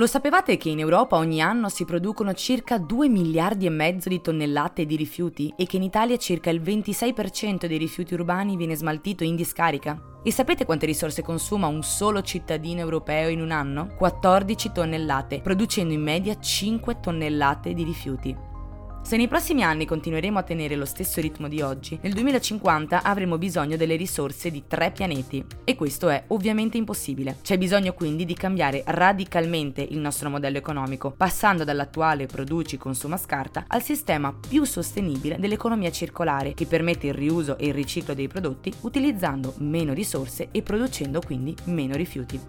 Lo sapevate che in Europa ogni anno si producono circa 2 miliardi e mezzo di tonnellate di rifiuti e che in Italia circa il 26% dei rifiuti urbani viene smaltito in discarica? E sapete quante risorse consuma un solo cittadino europeo in un anno? 14 tonnellate, producendo in media 5 tonnellate di rifiuti. Se nei prossimi anni continueremo a tenere lo stesso ritmo di oggi, nel 2050 avremo bisogno delle risorse di tre pianeti e questo è ovviamente impossibile. C'è bisogno quindi di cambiare radicalmente il nostro modello economico, passando dall'attuale produci consuma scarta al sistema più sostenibile dell'economia circolare che permette il riuso e il riciclo dei prodotti utilizzando meno risorse e producendo quindi meno rifiuti.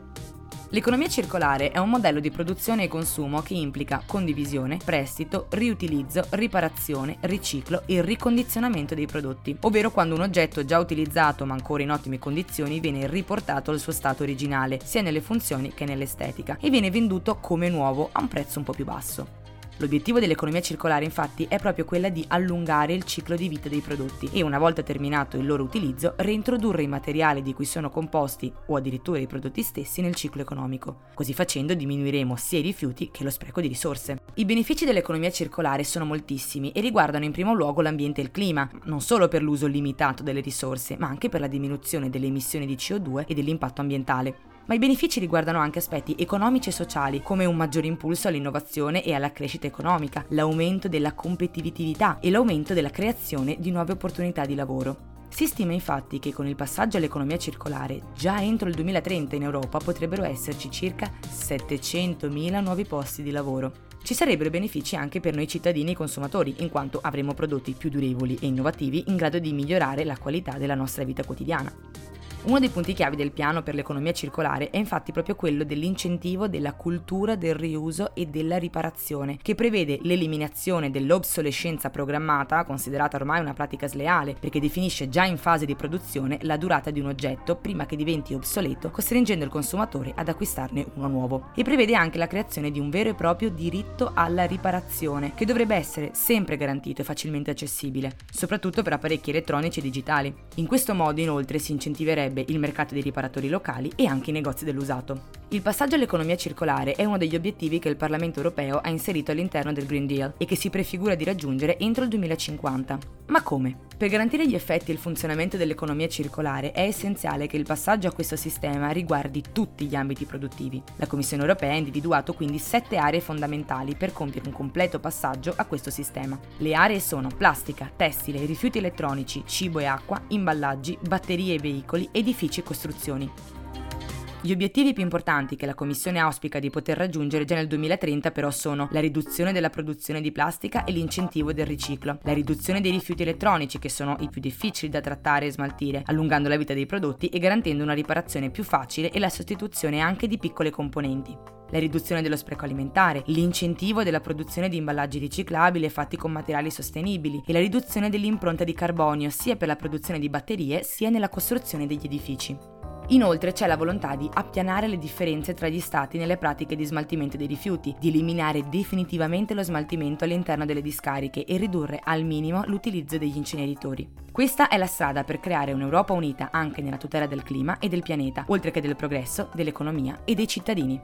L'economia circolare è un modello di produzione e consumo che implica condivisione, prestito, riutilizzo, riparazione, riciclo e ricondizionamento dei prodotti, ovvero quando un oggetto già utilizzato ma ancora in ottime condizioni viene riportato al suo stato originale, sia nelle funzioni che nell'estetica, e viene venduto come nuovo a un prezzo un po' più basso. L'obiettivo dell'economia circolare infatti è proprio quella di allungare il ciclo di vita dei prodotti e una volta terminato il loro utilizzo reintrodurre i materiali di cui sono composti o addirittura i prodotti stessi nel ciclo economico. Così facendo diminuiremo sia i rifiuti che lo spreco di risorse. I benefici dell'economia circolare sono moltissimi e riguardano in primo luogo l'ambiente e il clima, non solo per l'uso limitato delle risorse, ma anche per la diminuzione delle emissioni di CO2 e dell'impatto ambientale ma i benefici riguardano anche aspetti economici e sociali, come un maggiore impulso all'innovazione e alla crescita economica, l'aumento della competitività e l'aumento della creazione di nuove opportunità di lavoro. Si stima infatti che con il passaggio all'economia circolare, già entro il 2030 in Europa potrebbero esserci circa 700.000 nuovi posti di lavoro. Ci sarebbero benefici anche per noi cittadini e consumatori, in quanto avremo prodotti più durevoli e innovativi in grado di migliorare la qualità della nostra vita quotidiana. Uno dei punti chiavi del piano per l'economia circolare è infatti proprio quello dell'incentivo della cultura del riuso e della riparazione, che prevede l'eliminazione dell'obsolescenza programmata, considerata ormai una pratica sleale, perché definisce già in fase di produzione la durata di un oggetto prima che diventi obsoleto, costringendo il consumatore ad acquistarne uno nuovo. E prevede anche la creazione di un vero e proprio diritto alla riparazione, che dovrebbe essere sempre garantito e facilmente accessibile, soprattutto per apparecchi elettronici e digitali. In questo modo inoltre si incentiverebbe favorevolirebbe il mercato dei riparatori locali e anche i negozi dell'usato. Il passaggio all'economia circolare è uno degli obiettivi che il Parlamento europeo ha inserito all'interno del Green Deal e che si prefigura di raggiungere entro il 2050. Ma come? Per garantire gli effetti e il funzionamento dell'economia circolare è essenziale che il passaggio a questo sistema riguardi tutti gli ambiti produttivi. La Commissione europea ha individuato quindi sette aree fondamentali per compiere un completo passaggio a questo sistema. Le aree sono plastica, tessile, rifiuti elettronici, cibo e acqua, imballaggi, batterie e veicoli, edifici e costruzioni. Gli obiettivi più importanti che la Commissione auspica di poter raggiungere già nel 2030 però sono la riduzione della produzione di plastica e l'incentivo del riciclo, la riduzione dei rifiuti elettronici che sono i più difficili da trattare e smaltire, allungando la vita dei prodotti e garantendo una riparazione più facile e la sostituzione anche di piccole componenti la riduzione dello spreco alimentare, l'incentivo della produzione di imballaggi riciclabili e fatti con materiali sostenibili e la riduzione dell'impronta di carbonio sia per la produzione di batterie sia nella costruzione degli edifici. Inoltre c'è la volontà di appianare le differenze tra gli stati nelle pratiche di smaltimento dei rifiuti, di eliminare definitivamente lo smaltimento all'interno delle discariche e ridurre al minimo l'utilizzo degli inceneritori. Questa è la strada per creare un'Europa unita anche nella tutela del clima e del pianeta, oltre che del progresso, dell'economia e dei cittadini.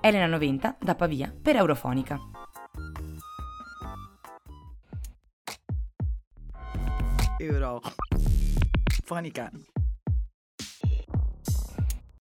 Elena Noventa da Pavia per Eurofonica. Eurofonica.